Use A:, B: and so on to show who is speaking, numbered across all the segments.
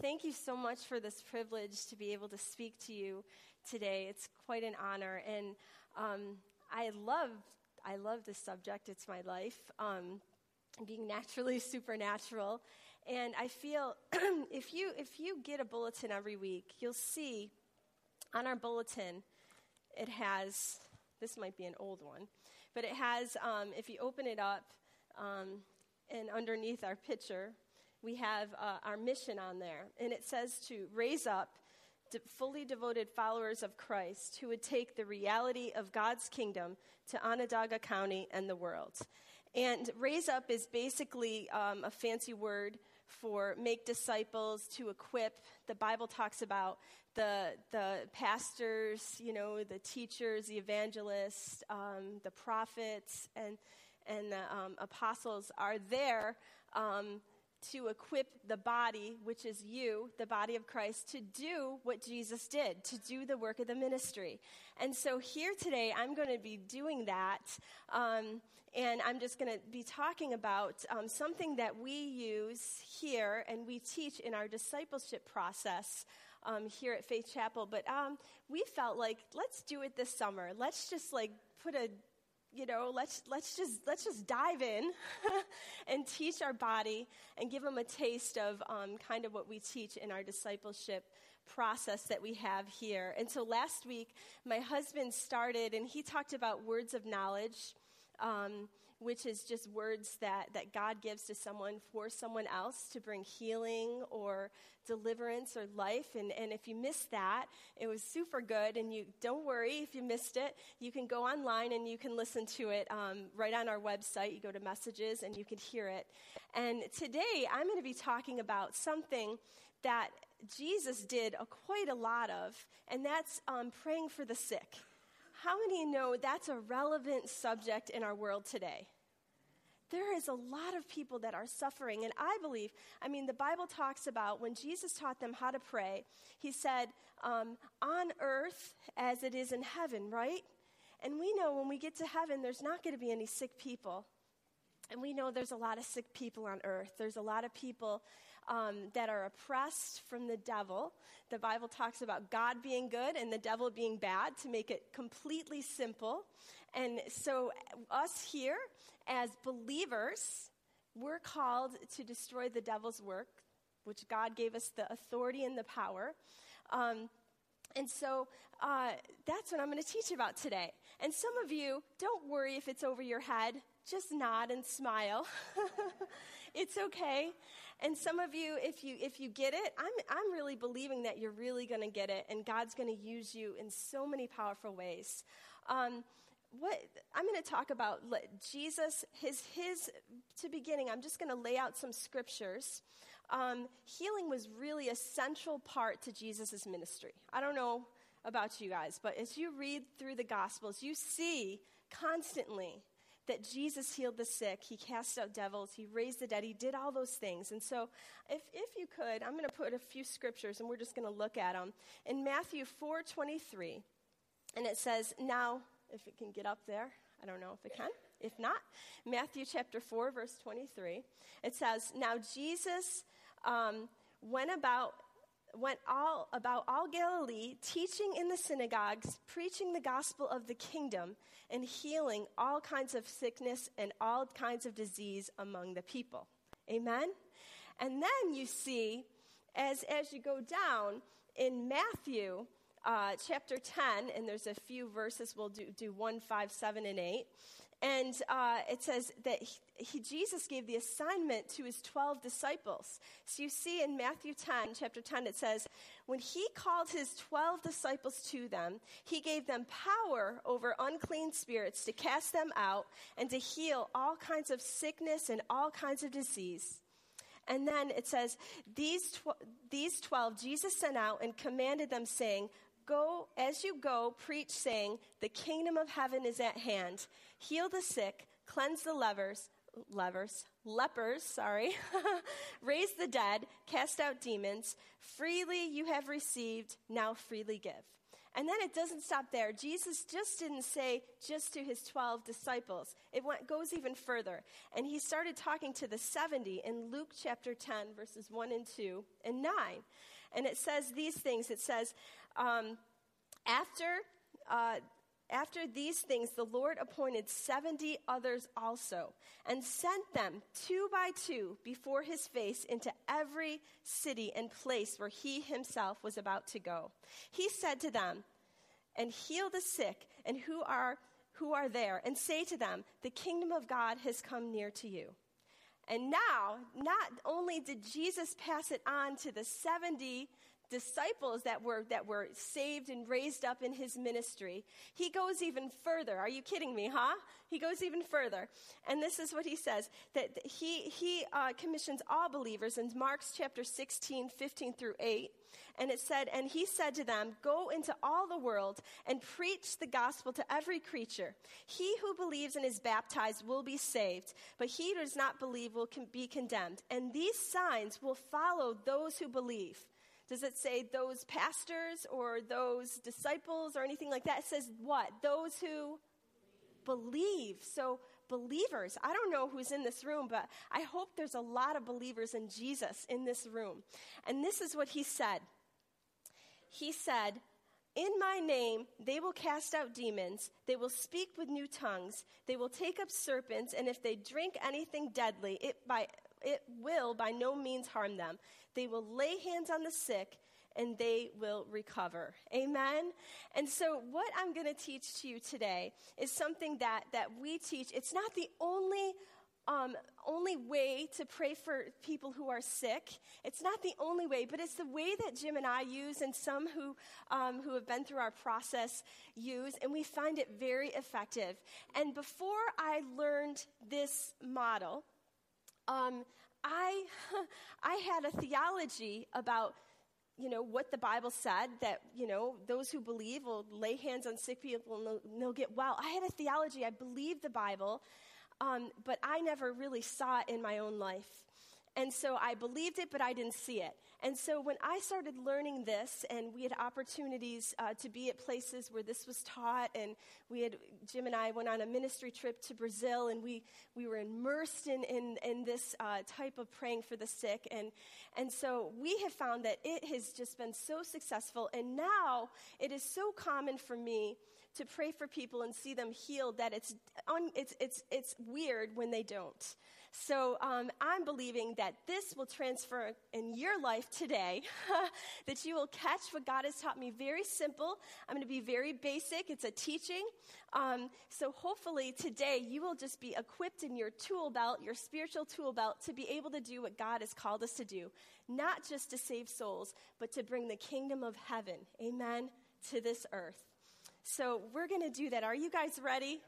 A: thank you so much for this privilege to be able to speak to you today. It's quite an honor, and um, I love I love this subject. It's my life, um, being naturally supernatural, and I feel if you if you get a bulletin every week, you'll see on our bulletin it has this might be an old one, but it has um, if you open it up um, and underneath our picture we have uh, our mission on there, and it says to raise up de- fully devoted followers of Christ who would take the reality of God's kingdom to Onondaga County and the world. And raise up is basically um, a fancy word for make disciples, to equip. The Bible talks about the, the pastors, you know, the teachers, the evangelists, um, the prophets, and, and the um, apostles are there um, to equip the body, which is you, the body of Christ, to do what Jesus did, to do the work of the ministry. And so here today, I'm going to be doing that. Um, and I'm just going to be talking about um, something that we use here and we teach in our discipleship process um, here at Faith Chapel. But um, we felt like, let's do it this summer. Let's just like put a you know let's let's just let's just dive in and teach our body and give them a taste of um, kind of what we teach in our discipleship process that we have here. And so last week my husband started and he talked about words of knowledge um, which is just words that, that God gives to someone for someone else to bring healing or deliverance or life. And, and if you missed that, it was super good. And you don't worry if you missed it. You can go online and you can listen to it um, right on our website. You go to messages and you can hear it. And today I'm going to be talking about something that Jesus did a, quite a lot of, and that's um, praying for the sick. How many know that's a relevant subject in our world today? There is a lot of people that are suffering, and I believe, I mean, the Bible talks about when Jesus taught them how to pray, he said, um, on earth as it is in heaven, right? And we know when we get to heaven, there's not going to be any sick people. And we know there's a lot of sick people on earth. There's a lot of people um, that are oppressed from the devil. The Bible talks about God being good and the devil being bad to make it completely simple. And so, us here as believers, we're called to destroy the devil's work, which God gave us the authority and the power. Um, and so uh, that's what I'm going to teach about today. And some of you, don't worry if it's over your head. Just nod and smile. it's okay. And some of you, if you if you get it, I'm I'm really believing that you're really going to get it, and God's going to use you in so many powerful ways. Um, what I'm going to talk about Jesus, his his to beginning. I'm just going to lay out some scriptures. Um, healing was really a central part to Jesus' ministry. I don't know about you guys, but as you read through the Gospels, you see constantly that Jesus healed the sick, he cast out devils, he raised the dead, he did all those things. And so, if, if you could, I'm going to put a few scriptures and we're just going to look at them. In Matthew 4 23, and it says, Now, if it can get up there, I don't know if it can. If not, Matthew chapter 4, verse 23, it says, Now Jesus um, went about went all about all Galilee, teaching in the synagogues, preaching the gospel of the kingdom, and healing all kinds of sickness and all kinds of disease among the people. Amen? And then you see, as, as you go down in Matthew uh, chapter 10, and there's a few verses, we'll do, do 1, 5, 7, and 8. And uh, it says that he, he, Jesus gave the assignment to his 12 disciples. So you see in Matthew 10, chapter 10, it says, When he called his 12 disciples to them, he gave them power over unclean spirits to cast them out and to heal all kinds of sickness and all kinds of disease. And then it says, these, tw- these 12 Jesus sent out and commanded them, saying, Go, as you go, preach, saying, The kingdom of heaven is at hand. Heal the sick, cleanse the lepers, lepers, lepers, sorry, raise the dead, cast out demons. Freely you have received, now freely give. And then it doesn't stop there. Jesus just didn't say just to his 12 disciples. It went, goes even further. And he started talking to the 70 in Luke chapter 10, verses 1 and 2 and 9. And it says these things. It says, um, after, uh, after these things, the Lord appointed 70 others also and sent them two by two before his face into every city and place where he himself was about to go. He said to them, and heal the sick and who are, who are there, and say to them, The kingdom of God has come near to you. And now, not only did Jesus pass it on to the 70 disciples that were, that were saved and raised up in his ministry, he goes even further. Are you kidding me, huh? He goes even further. And this is what he says that he, he uh, commissions all believers in Mark's chapter 16, 15 through 8. And it said, And he said to them, Go into all the world and preach the gospel to every creature. He who believes and is baptized will be saved, but he who does not believe will be condemned. And these signs will follow those who believe. Does it say those pastors or those disciples or anything like that? It says what? Those who believe. So, believers, I don't know who's in this room, but I hope there's a lot of believers in Jesus in this room. And this is what he said He said, in my name, they will cast out demons. They will speak with new tongues. They will take up serpents, and if they drink anything deadly, it, by, it will by no means harm them. They will lay hands on the sick and they will recover. Amen? And so, what I'm going to teach to you today is something that, that we teach. It's not the only um, only way to pray for people who are sick. It's not the only way, but it's the way that Jim and I use, and some who um, who have been through our process use, and we find it very effective. And before I learned this model, um, I, I had a theology about, you know, what the Bible said that, you know, those who believe will lay hands on sick people and they'll, they'll get well. I had a theology. I believed the Bible, um, but I never really saw it in my own life. And so I believed it, but I didn't see it. And so when I started learning this, and we had opportunities uh, to be at places where this was taught, and we had, Jim and I went on a ministry trip to Brazil, and we, we were immersed in, in, in this uh, type of praying for the sick. And, and so we have found that it has just been so successful. And now it is so common for me to pray for people and see them healed that it's, un, it's, it's, it's weird when they don't. So um, I'm believing that this will transfer in your life today, that you will catch what God has taught me. Very simple. I'm going to be very basic. It's a teaching. Um, so hopefully today you will just be equipped in your tool belt, your spiritual tool belt, to be able to do what God has called us to do. Not just to save souls, but to bring the kingdom of heaven, amen, to this earth. So we're going to do that. Are you guys ready?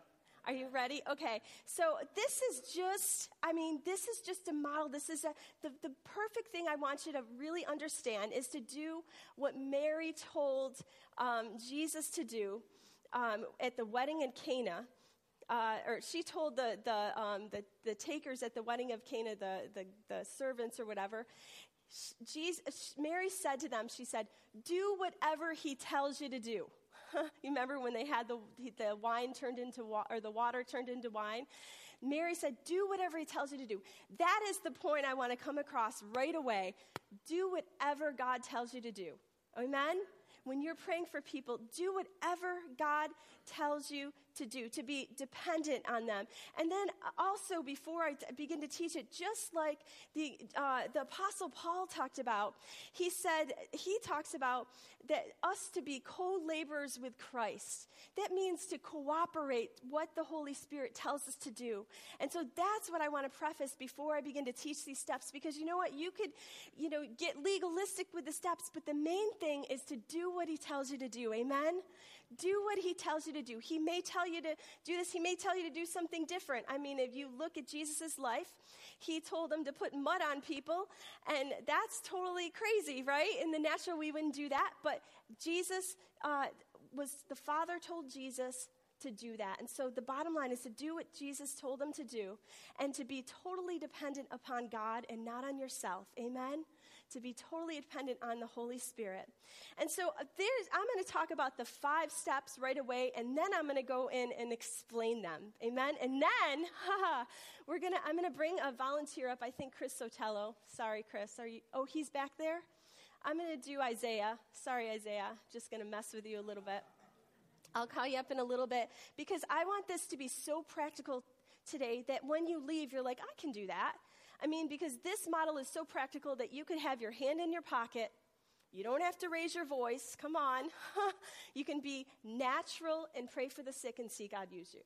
A: Are you ready? Okay. So this is just, I mean, this is just a model. This is a, the, the perfect thing I want you to really understand is to do what Mary told um, Jesus to do um, at the wedding in Cana. Uh, or she told the, the, um, the, the, takers at the wedding of Cana, the, the, the servants or whatever, Jesus, Mary said to them, she said, do whatever he tells you to do. you remember when they had the, the wine turned into water, or the water turned into wine? Mary said, Do whatever he tells you to do. That is the point I want to come across right away. Do whatever God tells you to do. Amen? When you're praying for people, do whatever God tells you to do, to be dependent on them. And then also, before I t- begin to teach it, just like the, uh, the Apostle Paul talked about, he said, he talks about that us to be co laborers with Christ. That means to cooperate what the Holy Spirit tells us to do. And so that's what I want to preface before I begin to teach these steps, because you know what? You could, you know, get legalistic with the steps, but the main thing is to do what he tells you to do. Amen? do what he tells you to do. He may tell you to do this, he may tell you to do something different. I mean, if you look at Jesus' life, he told them to put mud on people, and that's totally crazy, right? In the natural, we wouldn't do that, but Jesus uh, was, the Father told Jesus to do that. And so the bottom line is to do what Jesus told them to do and to be totally dependent upon God and not on yourself. Amen? To be totally dependent on the Holy Spirit. And so uh, there's, I'm going to talk about the five steps right away, and then I'm going to go in and explain them. Amen. And then, haha, we're to, I'm going to bring a volunteer up. I think Chris Sotelo. Sorry, Chris. Are you, oh, he's back there? I'm going to do Isaiah. Sorry, Isaiah. Just going to mess with you a little bit. I'll call you up in a little bit because I want this to be so practical today that when you leave, you're like, I can do that. I mean, because this model is so practical that you could have your hand in your pocket. You don't have to raise your voice. Come on. you can be natural and pray for the sick and see God use you.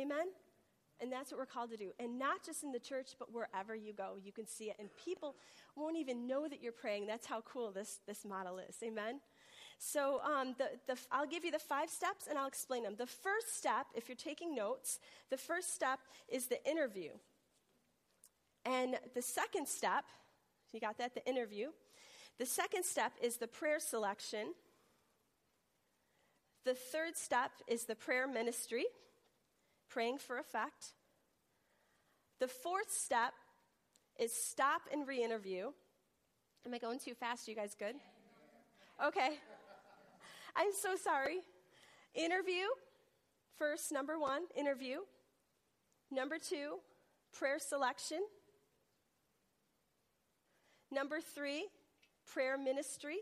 A: Amen? And that's what we're called to do. And not just in the church, but wherever you go, you can see it. And people won't even know that you're praying. That's how cool this, this model is. Amen? So um, the, the, I'll give you the five steps and I'll explain them. The first step, if you're taking notes, the first step is the interview. And the second step, you got that? The interview. The second step is the prayer selection. The third step is the prayer ministry, praying for effect. The fourth step is stop and re interview. Am I going too fast? You guys good? Okay. I'm so sorry. Interview, first, number one, interview. Number two, prayer selection. Number three, prayer ministry.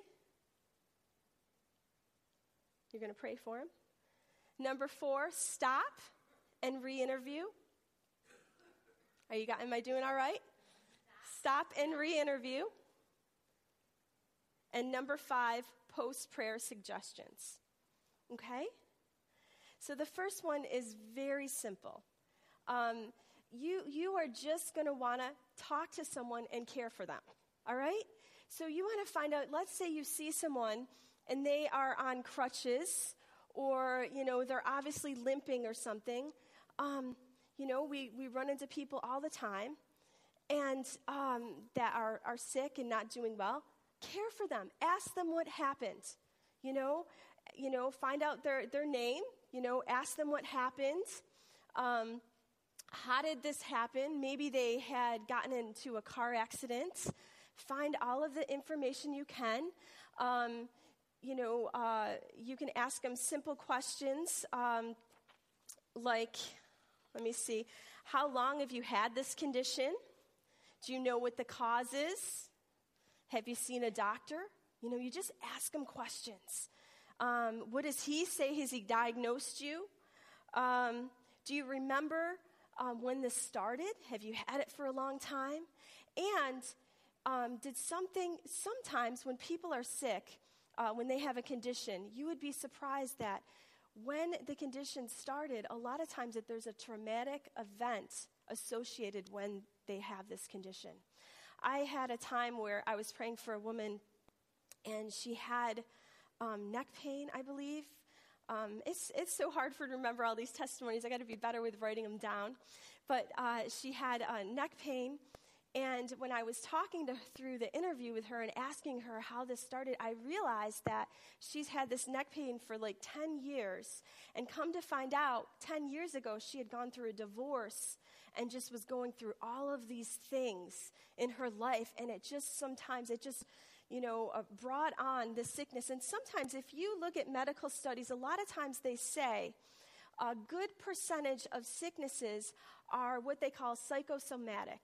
A: You're going to pray for him. Number four, stop and re interview. Are you got, am I doing all right? Stop and re interview. And number five, post prayer suggestions. Okay? So the first one is very simple. Um, you, you are just going to want to talk to someone and care for them. All right? So you want to find out, let's say you see someone and they are on crutches or, you know, they're obviously limping or something. Um, you know, we, we run into people all the time and um, that are, are sick and not doing well. Care for them. Ask them what happened. You know, you know, find out their, their name. You know, ask them what happened. Um, how did this happen? Maybe they had gotten into a car accident find all of the information you can. Um, you know, uh, you can ask them simple questions um, like, let me see, how long have you had this condition? Do you know what the cause is? Have you seen a doctor? You know, you just ask them questions. Um, what does he say? Has he diagnosed you? Um, do you remember um, when this started? Have you had it for a long time? And um, did something, sometimes when people are sick, uh, when they have a condition, you would be surprised that when the condition started, a lot of times that there's a traumatic event associated when they have this condition. I had a time where I was praying for a woman and she had um, neck pain, I believe. Um, it's, it's so hard for to remember all these testimonies. I got to be better with writing them down. But uh, she had uh, neck pain and when I was talking to through the interview with her and asking her how this started, I realized that she's had this neck pain for like 10 years. And come to find out, 10 years ago, she had gone through a divorce and just was going through all of these things in her life. And it just sometimes, it just, you know, uh, brought on the sickness. And sometimes, if you look at medical studies, a lot of times they say a good percentage of sicknesses are what they call psychosomatic.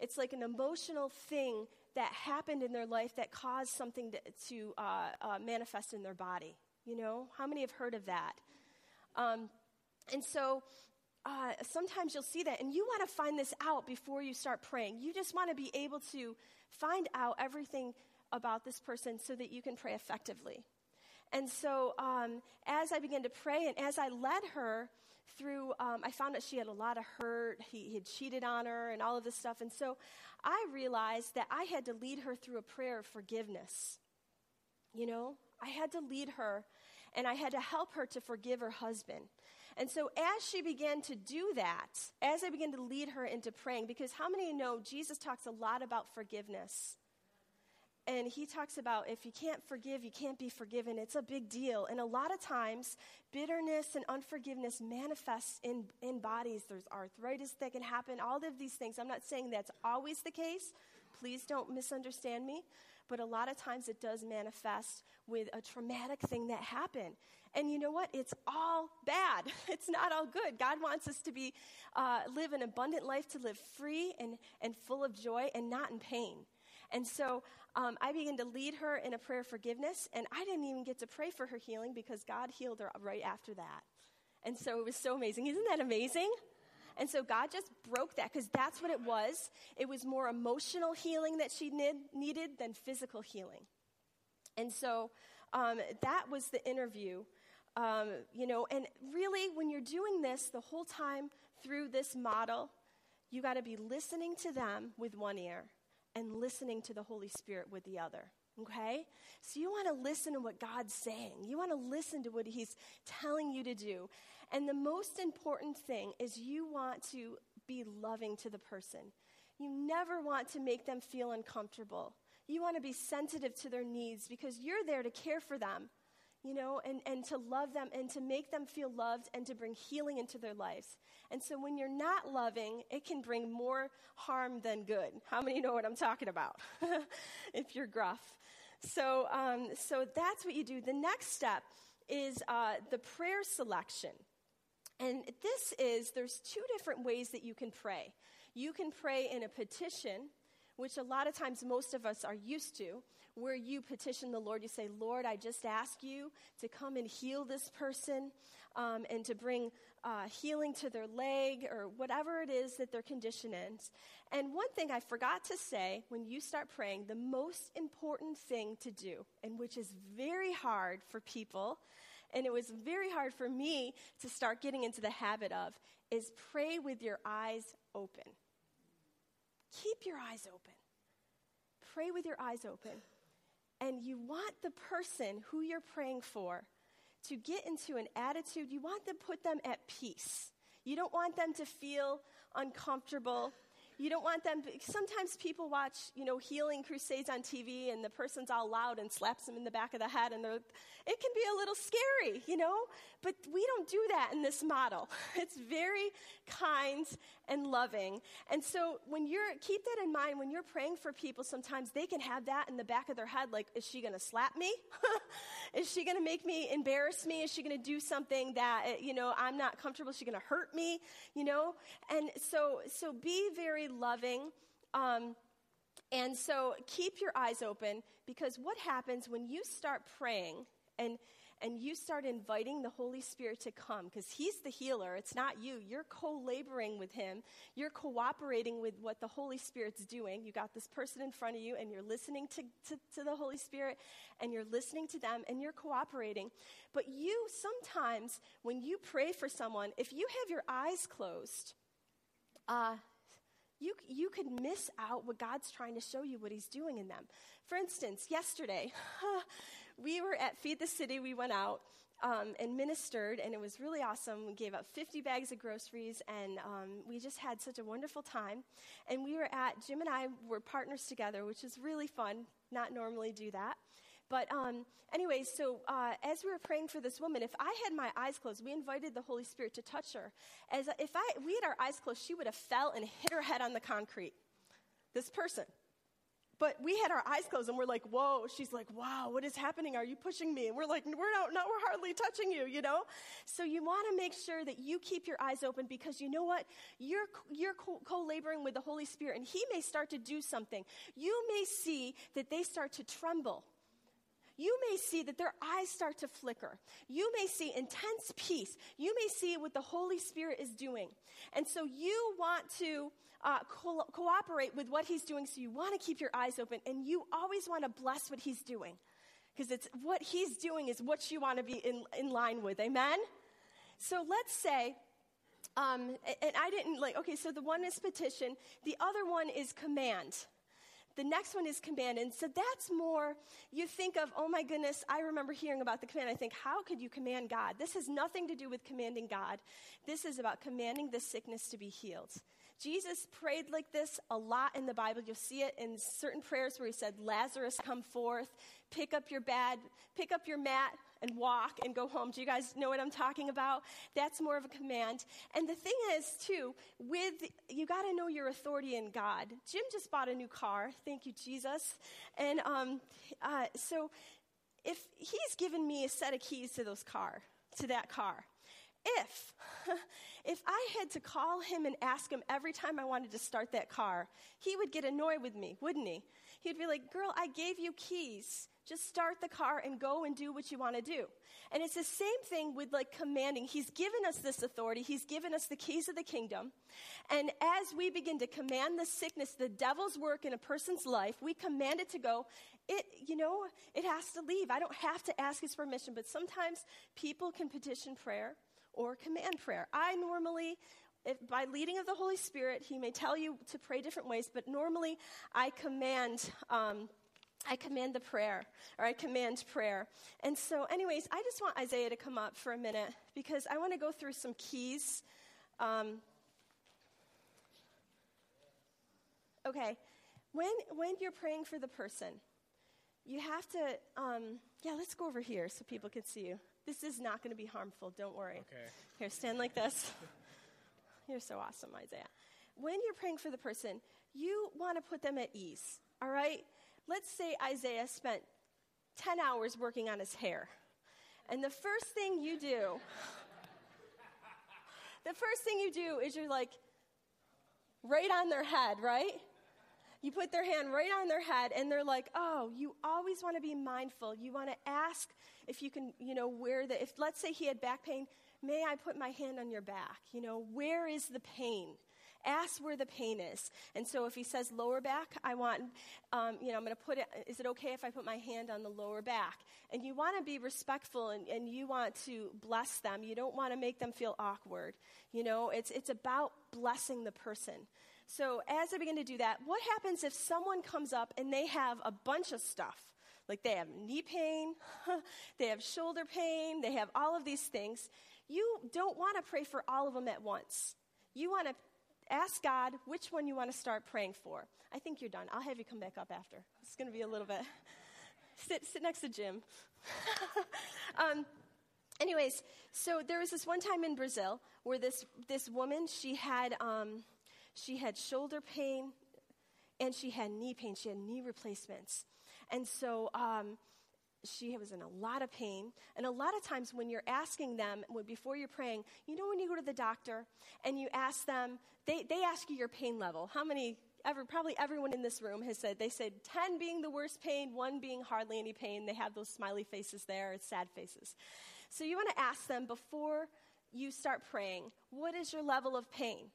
A: It's like an emotional thing that happened in their life that caused something to, to uh, uh, manifest in their body. You know, how many have heard of that? Um, and so uh, sometimes you'll see that, and you want to find this out before you start praying. You just want to be able to find out everything about this person so that you can pray effectively. And so um, as I began to pray, and as I led her, through, um, I found out she had a lot of hurt. He, he had cheated on her and all of this stuff. And so I realized that I had to lead her through a prayer of forgiveness. You know, I had to lead her and I had to help her to forgive her husband. And so, as she began to do that, as I began to lead her into praying, because how many know Jesus talks a lot about forgiveness? And he talks about if you can't forgive, you can't be forgiven. It's a big deal. And a lot of times, bitterness and unforgiveness manifests in, in bodies. There's arthritis that can happen, all of these things. I'm not saying that's always the case. Please don't misunderstand me. but a lot of times it does manifest with a traumatic thing that happened. And you know what? It's all bad. It's not all good. God wants us to be uh, live an abundant life, to live free and, and full of joy and not in pain. And so um, I began to lead her in a prayer of forgiveness, and I didn't even get to pray for her healing because God healed her right after that. And so it was so amazing. Isn't that amazing? And so God just broke that because that's what it was. It was more emotional healing that she need, needed than physical healing. And so um, that was the interview. Um, you know, and really, when you're doing this the whole time through this model, you got to be listening to them with one ear and listening to the Holy Spirit with the other. Okay? So you want to listen to what God's saying. You want to listen to what He's telling you to do. And the most important thing is you want to be loving to the person. You never want to make them feel uncomfortable. You want to be sensitive to their needs because you're there to care for them, you know, and, and to love them and to make them feel loved and to bring healing into their lives. And so when you're not loving, it can bring more harm than good. How many know what I'm talking about? if you're gruff. So, um, so that's what you do. The next step is uh, the prayer selection. And this is, there's two different ways that you can pray. You can pray in a petition, which a lot of times most of us are used to, where you petition the Lord. You say, Lord, I just ask you to come and heal this person um, and to bring uh, healing to their leg or whatever it is that their condition is. And one thing I forgot to say when you start praying, the most important thing to do, and which is very hard for people, and it was very hard for me to start getting into the habit of, is pray with your eyes open. Keep your eyes open. Pray with your eyes open. And you want the person who you're praying for to get into an attitude, you want to put them at peace. You don't want them to feel uncomfortable. You don't want them, sometimes people watch, you know, healing crusades on TV and the person's all loud and slaps them in the back of the head and it can be a little scary, you know? But we don't do that in this model. It's very kind and loving. And so when you're, keep that in mind when you're praying for people, sometimes they can have that in the back of their head like, is she going to slap me? is she going to make me embarrass me? Is she going to do something that, you know, I'm not comfortable? Is she going to hurt me? You know? And so, so be very loving. Um, and so keep your eyes open because what happens when you start praying and and you start inviting the Holy Spirit to come because He's the healer. It's not you. You're co laboring with Him. You're cooperating with what the Holy Spirit's doing. You got this person in front of you and you're listening to, to, to the Holy Spirit and you're listening to them and you're cooperating. But you sometimes, when you pray for someone, if you have your eyes closed, uh, you, you could miss out what God's trying to show you, what He's doing in them. For instance, yesterday, we were at Feed the City. We went out um, and ministered, and it was really awesome. We gave up 50 bags of groceries, and um, we just had such a wonderful time. And we were at, Jim and I were partners together, which is really fun. Not normally do that. But um, anyways, so uh, as we were praying for this woman, if I had my eyes closed, we invited the Holy Spirit to touch her. As if I we had our eyes closed, she would have fell and hit her head on the concrete. This person. But we had our eyes closed and we're like, whoa. She's like, wow, what is happening? Are you pushing me? And we're like, we're not, no, we're hardly touching you, you know? So you want to make sure that you keep your eyes open because you know what? You're, you're co laboring with the Holy Spirit and He may start to do something. You may see that they start to tremble. You may see that their eyes start to flicker. You may see intense peace. You may see what the Holy Spirit is doing. And so you want to uh, co- cooperate with what he's doing. So you want to keep your eyes open and you always want to bless what he's doing because it's what he's doing is what you want to be in, in line with. Amen? So let's say, um, and I didn't like, okay, so the one is petition, the other one is command. The next one is command. And so that's more, you think of, oh my goodness, I remember hearing about the command. I think, how could you command God? This has nothing to do with commanding God. This is about commanding the sickness to be healed. Jesus prayed like this a lot in the Bible. You'll see it in certain prayers where he said, Lazarus, come forth, pick up your bed, pick up your mat and walk and go home. Do you guys know what I'm talking about? That's more of a command. And the thing is, too, with you got to know your authority in God. Jim just bought a new car. Thank you, Jesus. And um, uh, so if he's given me a set of keys to those car, to that car, if if I had to call him and ask him every time I wanted to start that car, he would get annoyed with me, wouldn't he? He'd be like, "Girl, I gave you keys. Just start the car and go and do what you want to do." And it's the same thing with like commanding. He's given us this authority. He's given us the keys of the kingdom. And as we begin to command the sickness, the devil's work in a person's life, we command it to go. It, you know, it has to leave. I don't have to ask his permission, but sometimes people can petition prayer or command prayer. I normally, by leading of the Holy Spirit, He may tell you to pray different ways, but normally I command. Um, I command the prayer, or I command prayer. And so, anyways, I just want Isaiah to come up for a minute because I want to go through some keys. Um, okay, when when you're praying for the person, you have to. Um, yeah, let's go over here so people can see you. This is not going to be harmful. Don't worry.
B: Okay.
A: Here, stand like this. You're so awesome, Isaiah. When you're praying for the person, you want to put them at ease, all right? Let's say Isaiah spent 10 hours working on his hair. And the first thing you do, the first thing you do is you're like, right on their head, right? You put their hand right on their head, and they're like, oh, you always want to be mindful. You want to ask if you can, you know, where the, if let's say he had back pain, may I put my hand on your back? You know, where is the pain? Ask where the pain is. And so if he says lower back, I want, um, you know, I'm going to put it, is it okay if I put my hand on the lower back? And you want to be respectful and, and you want to bless them. You don't want to make them feel awkward. You know, it's, it's about blessing the person. So as I begin to do that, what happens if someone comes up and they have a bunch of stuff? Like they have knee pain, they have shoulder pain, they have all of these things. You don't want to pray for all of them at once. You want to ask God which one you want to start praying for. I think you're done. I'll have you come back up after. It's going to be a little bit. sit, sit next to Jim. um, anyways, so there was this one time in Brazil where this, this woman, she had, um, she had shoulder pain and she had knee pain. She had knee replacements. And so um, she was in a lot of pain. And a lot of times when you're asking them, before you're praying, you know when you go to the doctor and you ask them, they, they ask you your pain level. How many, ever, probably everyone in this room has said, they said 10 being the worst pain, 1 being hardly any pain. They have those smiley faces there, it's sad faces. So you want to ask them before you start praying, what is your level of pain?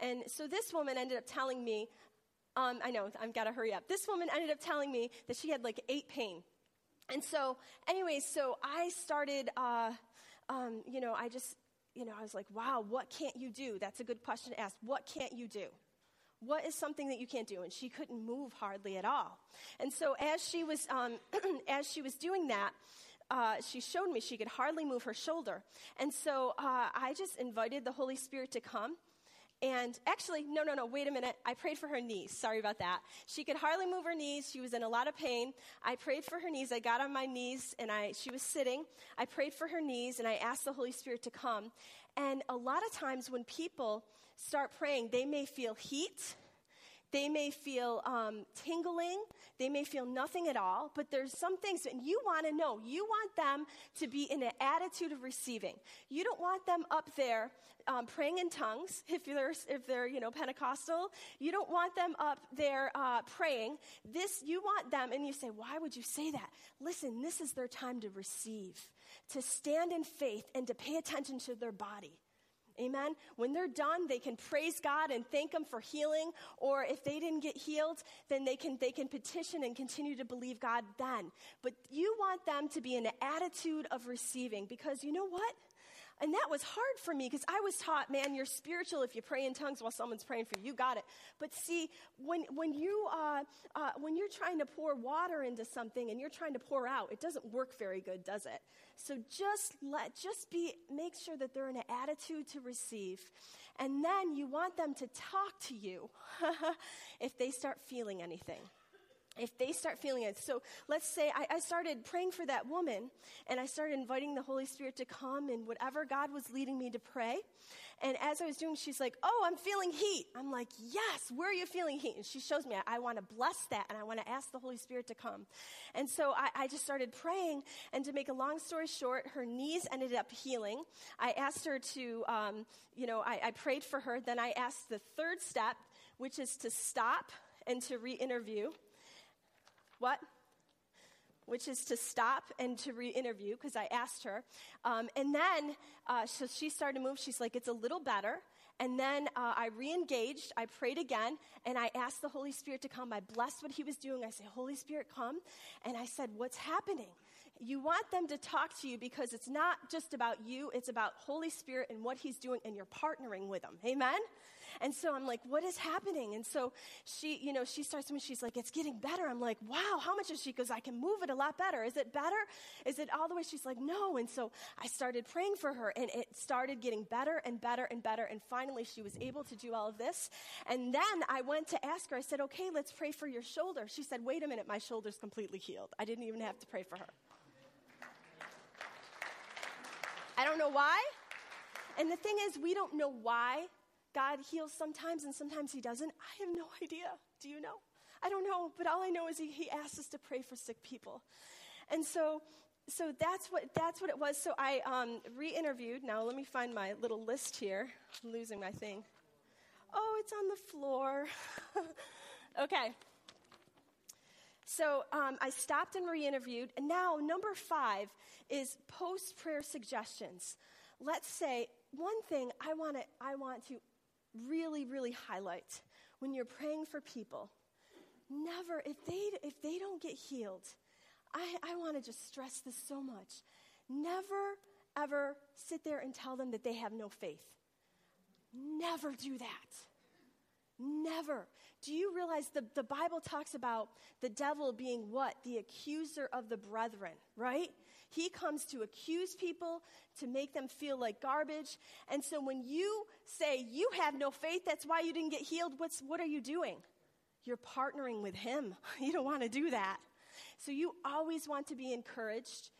A: And so this woman ended up telling me, um, I know, I've got to hurry up. This woman ended up telling me that she had like eight pain. And so, anyways, so I started, uh, um, you know, I just, you know, I was like, wow, what can't you do? That's a good question to ask. What can't you do? What is something that you can't do? And she couldn't move hardly at all. And so, as she was, um, as she was doing that, uh, she showed me she could hardly move her shoulder. And so uh, I just invited the Holy Spirit to come and actually, no, no, no, wait a minute. I prayed for her knees. Sorry about that. She could hardly move her knees. She was in a lot of pain. I prayed for her knees. I got on my knees and I, she was sitting. I prayed for her knees and I asked the Holy Spirit to come. And a lot of times when people start praying, they may feel heat they may feel um, tingling. They may feel nothing at all. But there's some things, and you want to know. You want them to be in an attitude of receiving. You don't want them up there um, praying in tongues if they're, if they're you know Pentecostal. You don't want them up there uh, praying. This you want them, and you say, why would you say that? Listen, this is their time to receive, to stand in faith, and to pay attention to their body. Amen. When they're done, they can praise God and thank Him for healing. Or if they didn't get healed, then they can, they can petition and continue to believe God then. But you want them to be in an attitude of receiving because you know what? And that was hard for me because I was taught, man, you're spiritual if you pray in tongues while someone's praying for you. You got it. But see, when, when, you, uh, uh, when you're trying to pour water into something and you're trying to pour out, it doesn't work very good, does it? So just let, just be, make sure that they're in an attitude to receive. And then you want them to talk to you if they start feeling anything if they start feeling it. So let's say I, I, started praying for that woman and I started inviting the Holy Spirit to come and whatever God was leading me to pray. And as I was doing, she's like, Oh, I'm feeling heat. I'm like, Yes, where are you feeling heat? And she shows me, I, I want to bless that and I want to ask the Holy Spirit to come. And so I, I just started praying. And to make a long story short, her knees ended up healing. I asked her to, um, you know, I, I prayed for her. Then I asked the third step, which is to stop and to re interview. What? Which is to stop and to re interview because I asked her. Um, and then, uh, so she started to move. She's like, it's a little better. And then uh, I re engaged, I prayed again, and I asked the Holy Spirit to come. I blessed what he was doing. I said, Holy Spirit, come. And I said, What's happening? You want them to talk to you because it's not just about you, it's about Holy Spirit and what he's doing, and you're partnering with him. Amen? And so I'm like, what is happening? And so she, you know, she starts to me, she's like, it's getting better. I'm like, wow, how much is she? Because I can move it a lot better. Is it better? Is it all the way? She's like, no. And so I started praying for her and it started getting better and better and better. And finally she was able to do all of this. And then I went to ask her, I said, okay, let's pray for your shoulder. She said, wait a minute, my shoulder's completely healed. I didn't even have to pray for her. I don't know why. And the thing is, we don't know why God heals sometimes and sometimes He doesn't? I have no idea. Do you know? I don't know, but all I know is He, he asks us to pray for sick people. And so, so that's what that's what it was. So I um, re-interviewed. Now let me find my little list here. I'm losing my thing. Oh, it's on the floor. okay. So um, I stopped and re-interviewed, and now number five is post-prayer suggestions. Let's say one thing I want to I want to really, really highlight when you're praying for people. Never, if they, if they don't get healed, I, I want to just stress this so much. Never, ever sit there and tell them that they have no faith. Never do that. Never. Do you realize the, the Bible talks about the devil being what? The accuser of the brethren, right? He comes to accuse people, to make them feel like garbage. And so when you say you have no faith, that's why you didn't get healed, what's, what are you doing? You're partnering with him. You don't want to do that. So you always want to be encouraged.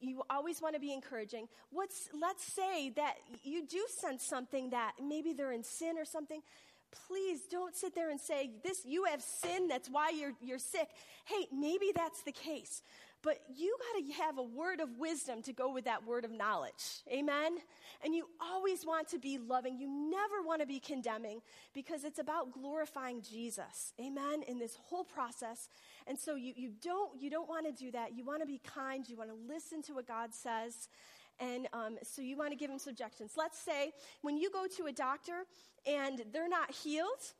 A: You always want to be encouraging. What's, let's say that you do sense something that maybe they're in sin or something please don't sit there and say this you have sin that's why you're, you're sick hey maybe that's the case but you got to have a word of wisdom to go with that word of knowledge. Amen? And you always want to be loving. You never want to be condemning because it's about glorifying Jesus. Amen? In this whole process. And so you, you don't, you don't want to do that. You want to be kind. You want to listen to what God says. And um, so you want to give him suggestions. Let's say when you go to a doctor and they're not healed,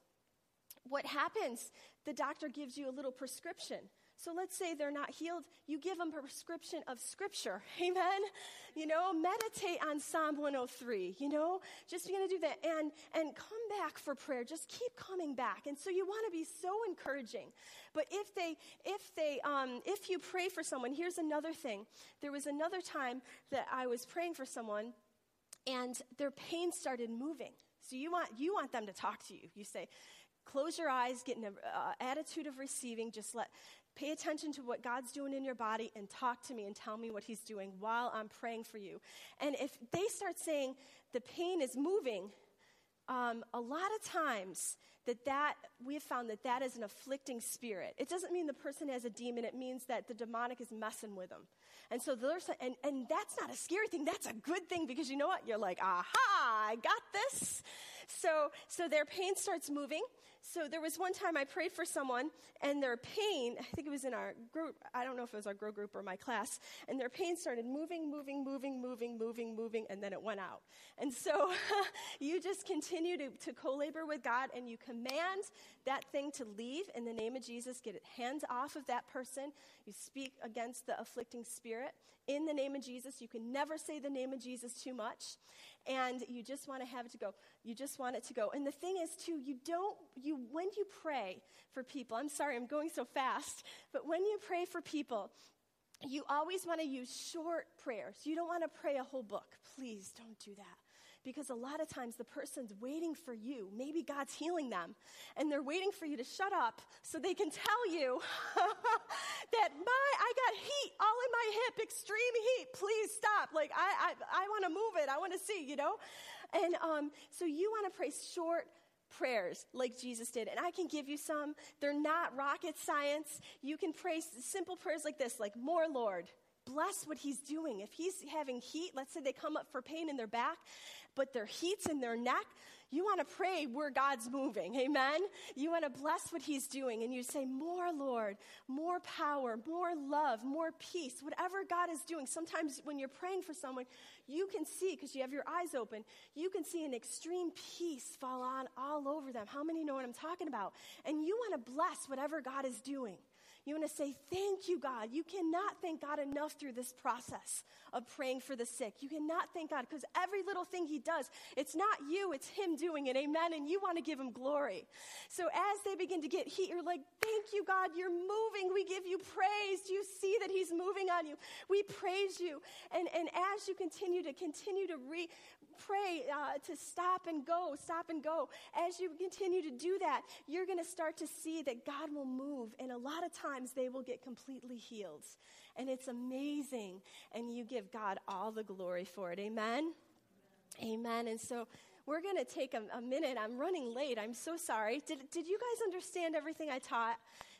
A: what happens? The doctor gives you a little prescription. So let's say they're not healed, you give them a prescription of scripture. Amen. You know, meditate on Psalm 103, you know, just begin to do that and, and come back for prayer. Just keep coming back. And so you want to be so encouraging. But if they, if they, um, if you pray for someone, here's another thing. There was another time that I was praying for someone and their pain started moving. So you want, you want them to talk to you. You say, close your eyes, get an uh, attitude of receiving, just let, Pay attention to what God's doing in your body and talk to me and tell me what He's doing while I'm praying for you. And if they start saying the pain is moving, um, a lot of times that that we have found that that is an afflicting spirit. It doesn't mean the person has a demon. It means that the demonic is messing with them. And so there's, and, and that's not a scary thing. That's a good thing because you know what? You're like, aha, I got this. So, so their pain starts moving so there was one time I prayed for someone, and their pain, I think it was in our group, I don't know if it was our grow group or my class, and their pain started moving, moving, moving, moving, moving, moving, and then it went out. And so you just continue to, to co labor with God, and you command that thing to leave in the name of Jesus. Get it hands off of that person. You speak against the afflicting spirit in the name of Jesus. You can never say the name of Jesus too much and you just want to have it to go. You just want it to go. And the thing is, too, you don't, you, when you pray for people, I'm sorry, I'm going so fast, but when you pray for people, you always want to use short prayers. You don't want to pray a whole book. Please don't do that because a lot of times the person's waiting for you. Maybe God's healing them, and they're waiting for you to shut up so they can tell you that my I got heat all in my hip, extreme heat. Please stop. Like I I, I want to move it. I want to see. You know, and um, so you want to pray short prayers like Jesus did. And I can give you some. They're not rocket science. You can pray simple prayers like this, like, More, Lord. Bless what he's doing. If he's having heat, let's say they come up for pain in their back, but their heat's in their neck, you want to pray where God's moving. Amen? You want to bless what He's doing. And you say, More, Lord, more power, more love, more peace, whatever God is doing. Sometimes when you're praying for someone, you can see, because you have your eyes open, you can see an extreme peace fall on all over them. How many know what I'm talking about? And you want to bless whatever God is doing. You want to say, Thank you, God. You cannot thank God enough through this process of praying for the sick. You cannot thank God because every little thing He does, it's not you, it's Him doing it. Amen. And you want to give Him glory. So as they begin to get heat, you're like, Thank you, God. You're moving. We give you praise. You see that He's moving on you? We praise you. And, and as you continue to continue to re, pray uh, to stop and go, stop and go. As you continue to do that, you're going to start to see that God will move. And a lot of times they will get completely healed. And it's amazing. And you give God all the glory for it. Amen? Amen. And so we're going to take a, a, minute. I'm running late. I'm so sorry. Did, did you guys understand everything I taught?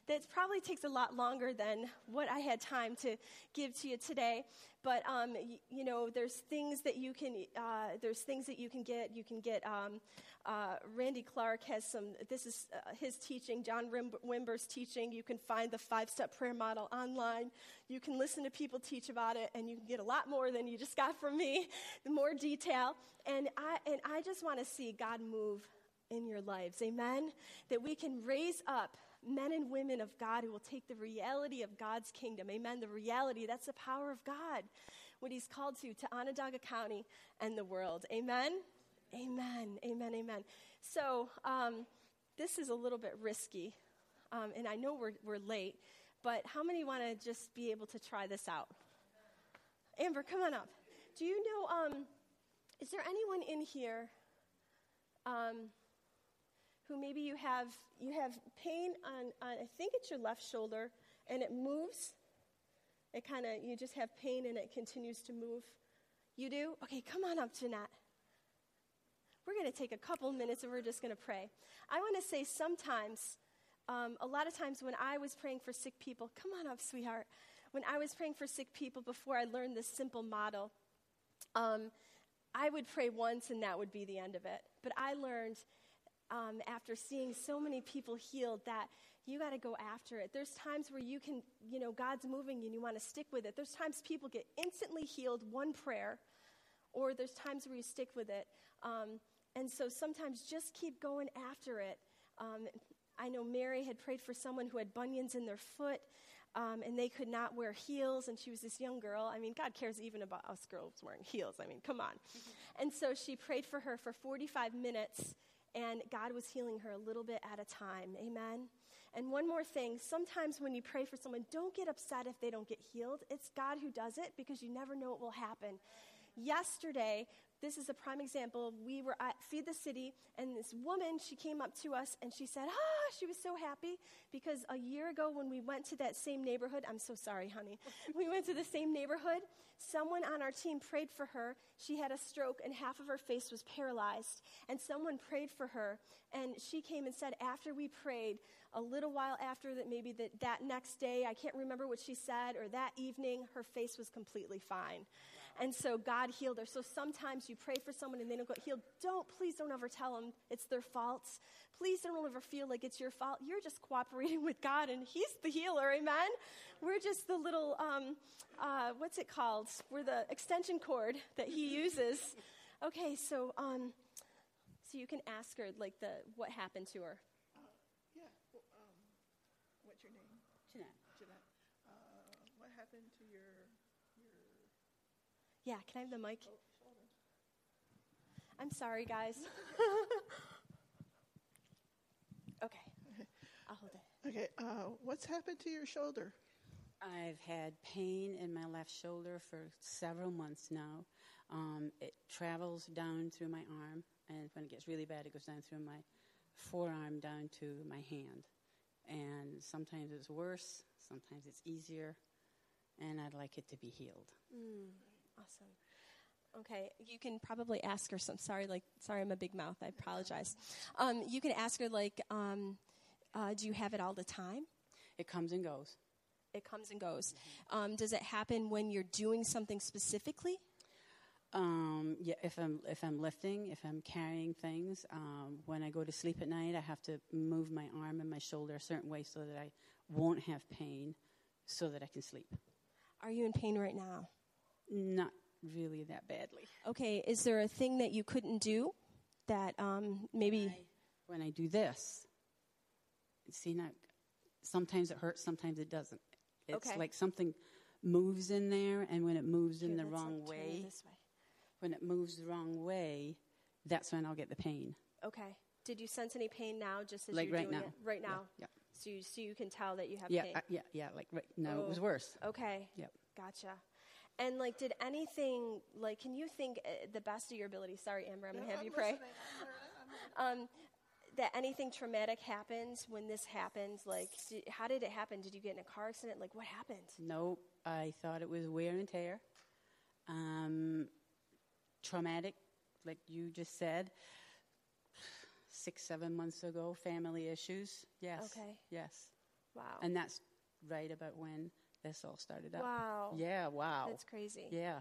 A: That probably takes a lot longer than what I had time to give to you today. But um, y- you know, there's things that you can uh, there's things that you can get. You can get. Um, uh, Randy Clark has some. This is uh, his teaching. John Wimber's teaching. You can find the five step prayer model online. You can listen to people teach about it, and you can get a lot more than you just got from me. more detail, and I and I just want to see God move in your lives. Amen. That we can raise up men and women of God who will take the reality of God's kingdom. Amen. The reality, that's the power of God, what He's called to, to Onondaga County and the world. Amen. Amen. Amen. Amen. So, um, this is a little bit risky, um, and I know we're, we're late, but how many want to just be able to try this out? Amber, come on up. Do you know, um, is there anyone in here? Um, who maybe you have you have pain on, on I think it's your left shoulder and it moves. It kind of you just have pain and it continues to move. You do? Okay, come on up, Jeanette. We're going to take a couple minutes and we're just going to pray. I want to say sometimes, um, a lot of times when I was praying for sick people, come on up, sweetheart. When I was praying for sick people before I learned this simple model, um, I would pray once and that would be the end of it. But I learned um, after seeing so many people healed that you got to go after it. There's times where you can, you know, God's moving and you want to stick with it. There's times people get instantly healed, one prayer, or there's times where you stick with it. Um, and so sometimes just keep going after it. Um, I know Mary had prayed for someone who had bunions in their foot. Um, and they could not wear heels, and she was this young girl. I mean, God cares even about us girls wearing heels. I mean, come on. Mm-hmm. And so she prayed for her for 45 minutes, and God was healing her a little bit at a time. Amen. And one more thing sometimes when you pray for someone, don't get upset if they don't get healed. It's God who does it because you never know what will happen. Yesterday, this is a prime example. We were at Feed the City, and this woman, she came up to us and she said, Ah, she was so happy because a year ago when we went to that same neighborhood, I'm so sorry, honey. we went to the same neighborhood. Someone on our team prayed for her. She had a stroke and half of her face was paralyzed. And someone prayed for her. And she came and said, after we prayed, a little while after that, maybe that, that next day, I can't remember what she said, or that evening, her face was completely fine. And so God healed her. So sometimes you pray for someone and they don't get healed. Don't, please don't ever tell them it's their fault. Please don't ever feel like it's your fault. You're just cooperating with God and He's the healer, amen? We're just the little, um, uh, what's it called? We're the extension cord that He uses. Okay, so, um, so you can ask her, like, the, what happened to her.
B: Yeah. Well, um, what's your name?
C: Jeanette.
B: Jeanette. Uh, what happened to your your
A: Yeah, can I have the mic?
B: oh.
A: I'm sorry, guys. okay, I'll hold it.
B: Okay. Uh, what's happened to your shoulder?
C: I've had pain in my left shoulder for several months now. Um, it travels down through my arm, and when it gets really bad, it goes down through my forearm down to my hand. And sometimes it's worse, sometimes it's easier, and I'd like it to be healed.
A: Awesome. Okay, you can probably ask her some. Sorry, like, sorry, I'm a big mouth. I apologize. Um, you can ask her, like, um, uh, do you have it all the time?
C: It comes and goes.
A: It comes and goes. Um, does it happen when you're doing something specifically?
C: Um, yeah, if I'm if I'm lifting, if I'm carrying things, um, when I go to sleep at night, I have to move my arm and my shoulder a certain way so that I won't have pain, so that I can sleep.
A: Are you in pain right now?
C: Not really that badly.
A: Okay, is there a thing that you couldn't do that um, maybe?
C: When I do this, see now, sometimes it hurts, sometimes it doesn't. It's
A: Okay.
C: like something moves in there, and when it moves in the wrong way,
A: way.
C: when it moves the wrong way, that's when I'll get the pain.
A: Okay. Did you sense any pain now, just as
C: Like
A: you're
C: right
A: doing
C: now.
A: it right
C: Yeah,
A: now?
C: yeah.
A: So you, so you can tell that you have
C: Yeah,
A: pain.
C: I- yeah, yeah. Like right now, it was
A: Oh.
C: worse.
A: Okay.
C: Yep.
A: Gotcha. And like, did anything like? Can you think uh, the best of your ability? Sorry, Amber, I'm gonna have
B: I'm
A: you pray.
B: listening. I'm learning. I'm learning.
A: Um, that anything traumatic happens when this happens. Like, did, how did it happen? Did you get in a car accident? Like, what happened?
C: Nope. I thought it was wear and tear. Um, traumatic, like you just said. Six, seven months ago, family issues. Yes.
A: Okay.
C: Yes.
A: Wow.
C: And that's right about when this all started up.
A: wow.
C: Yeah, wow.
A: That's crazy.
C: Yeah.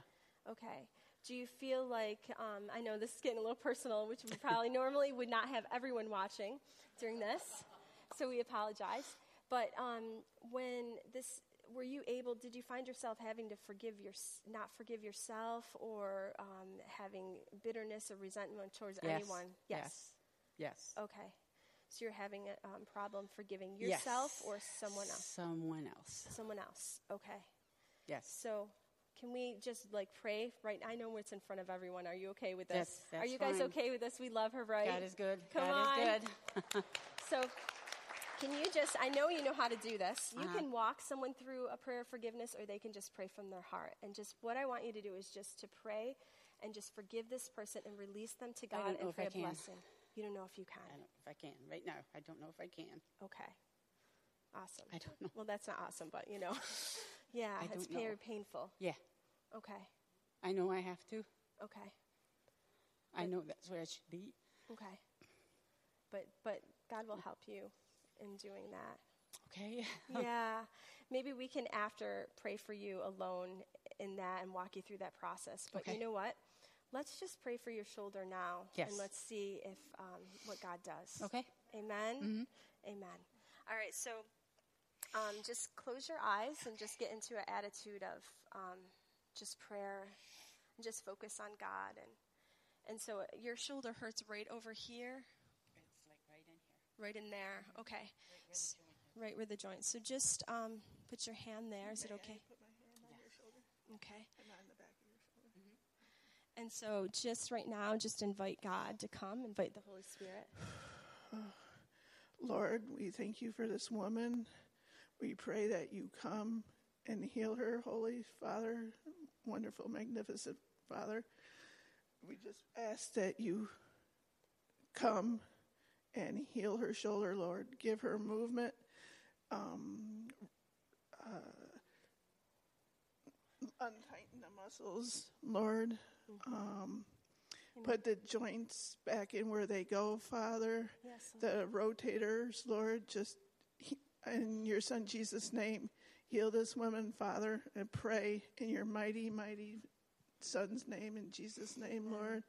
A: Okay. Do you feel like, um, I know this is getting a little personal, which we probably normally would not have everyone watching during this, so we apologize. But um, when this, were you able, did you find yourself having to forgive your, not forgive yourself or um, having bitterness or resentment towards
C: Yes.
A: anyone?
C: Yes. Yes.
A: Okay. So you're having a um, problem forgiving
C: Yes.
A: yourself or someone else?
C: Someone else.
A: Someone else. Okay.
C: Yes.
A: So, can we just like pray right? I know it's in front of everyone. Are you okay with this?
C: That's-
A: Are you guys
C: fine.
A: okay with this? We love her, right?
C: that is good.
A: Come
C: God
A: on.
C: is good.
A: So, can you just? I know you know how to do this. You
C: Uh-huh.
A: can walk someone through a prayer of forgiveness, or they can just pray from their heart. And just what I want you to do is just to pray and just forgive this person and release them to God and pray a blessing. You don't know if you can.
C: I don't know if I can. Right now, I don't know if I can.
A: Okay. Awesome.
C: I don't know.
A: Well, that's not awesome, but you know, yeah,
C: I
A: it's very painful.
C: Yeah.
A: Okay.
C: I know I have to.
A: Okay.
C: I know that's where I should be.
A: Okay. But but God will help you in doing that.
C: Okay.
A: yeah. Maybe we can after pray for you alone in that and walk you through that process. But
C: Okay.
A: you know what? Let's just pray for your shoulder now.
C: Yes.
A: And let's see if um, what God does.
C: Okay.
A: Amen. Amen. All right. So um, just close your eyes and just get into an attitude of um, just prayer and just focus on God and and so your shoulder hurts right over here.
C: It's like right in here.
A: Right in there. Okay. S- Right where the joint. So just um, put your hand there. Is it okay?
B: Put my hand on your shoulder
A: Okay.
B: and on the back of your shoulder.
A: And so just right now, just invite God to come, invite the Holy Spirit.
B: Lord, we thank you for this woman. We pray that you come and heal her, Holy Father, wonderful, magnificent Father. We just ask that you come and heal her shoulder, Lord. Give her movement. Um, uh, untighten the muscles, Lord. Um, put the joints back in where they go, Father
A: Yes.
B: the rotators, Lord, just in your son Jesus' name, heal this woman, Father, and pray in your mighty, mighty son's name, in Jesus' name, Lord.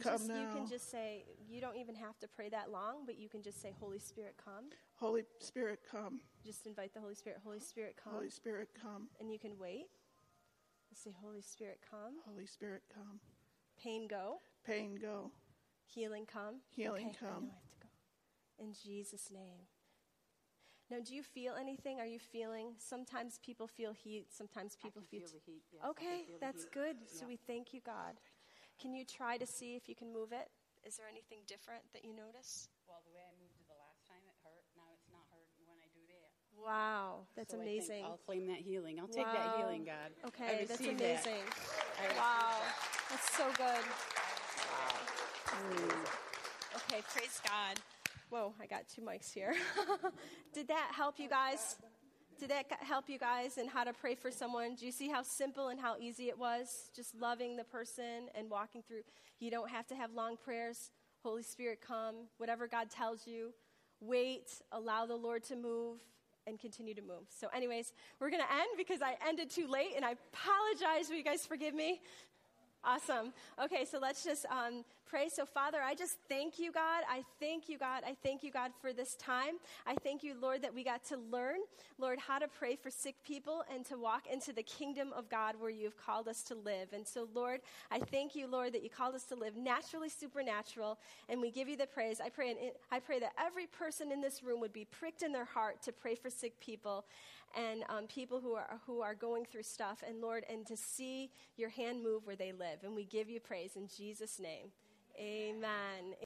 B: Come
A: just,
B: now.
A: You can just say, you don't even have to pray that long, but you can just say, Holy Spirit, come.
B: Holy Spirit, come.
A: Just invite the Holy Spirit, Holy Spirit, come.
B: Holy Spirit, come.
A: and you can wait. Say, Holy Spirit, come.
B: Holy Spirit, come.
A: Pain, go.
B: Pain, go.
A: Healing, come.
B: Healing,
A: Okay, I know
B: come.
A: I have to go. In Jesus' name. Now, do you feel anything? Are you feeling? Sometimes people feel heat. Sometimes people
C: I can feel
A: t-
C: the heat. yes,
A: Okay,
C: feel
A: that's
C: heat.
A: good. So
C: Yeah.
A: we thank you, God. Can you try to see if you can move it? Is there anything different that you notice?
C: Well, the way I moved it the last time, it hurt. Now it's not hurting when I do that.
A: Wow, that's
C: So
A: amazing.
C: I'll claim that healing. I'll take
A: Wow.
C: that healing, God.
A: Okay, that's
C: receive that.
A: amazing. Wow,
C: that.
A: that's so good. Wow. Hmm. Okay, praise God. Whoa, I got two mics here. Did that help you guys? Did that help you guys in how to pray for someone? Do you see how simple and how easy it was? Just loving the person and walking through. You don't have to have long prayers. Holy Spirit, come. Whatever God tells you, wait, allow the Lord to move, and continue to move. So, anyways, we're going to end because I ended too late, and I apologize. Will you guys forgive me? Awesome. Okay, so let's just um, pray. So, Father, I just thank you, God. I thank you, God. I thank you, God, for this time. I thank you, Lord, that we got to learn, Lord, how to pray for sick people and to walk into the kingdom of God where you've called us to live. And so, Lord, I thank you, Lord, that you called us to live naturally supernatural, and we give you the praise. I pray, and I pray that every person in this room would be pricked in their heart to pray for sick people and um, people who are, who are going through stuff, and Lord, and to see your hand move where they live. And we give you praise in Jesus' name. Amen.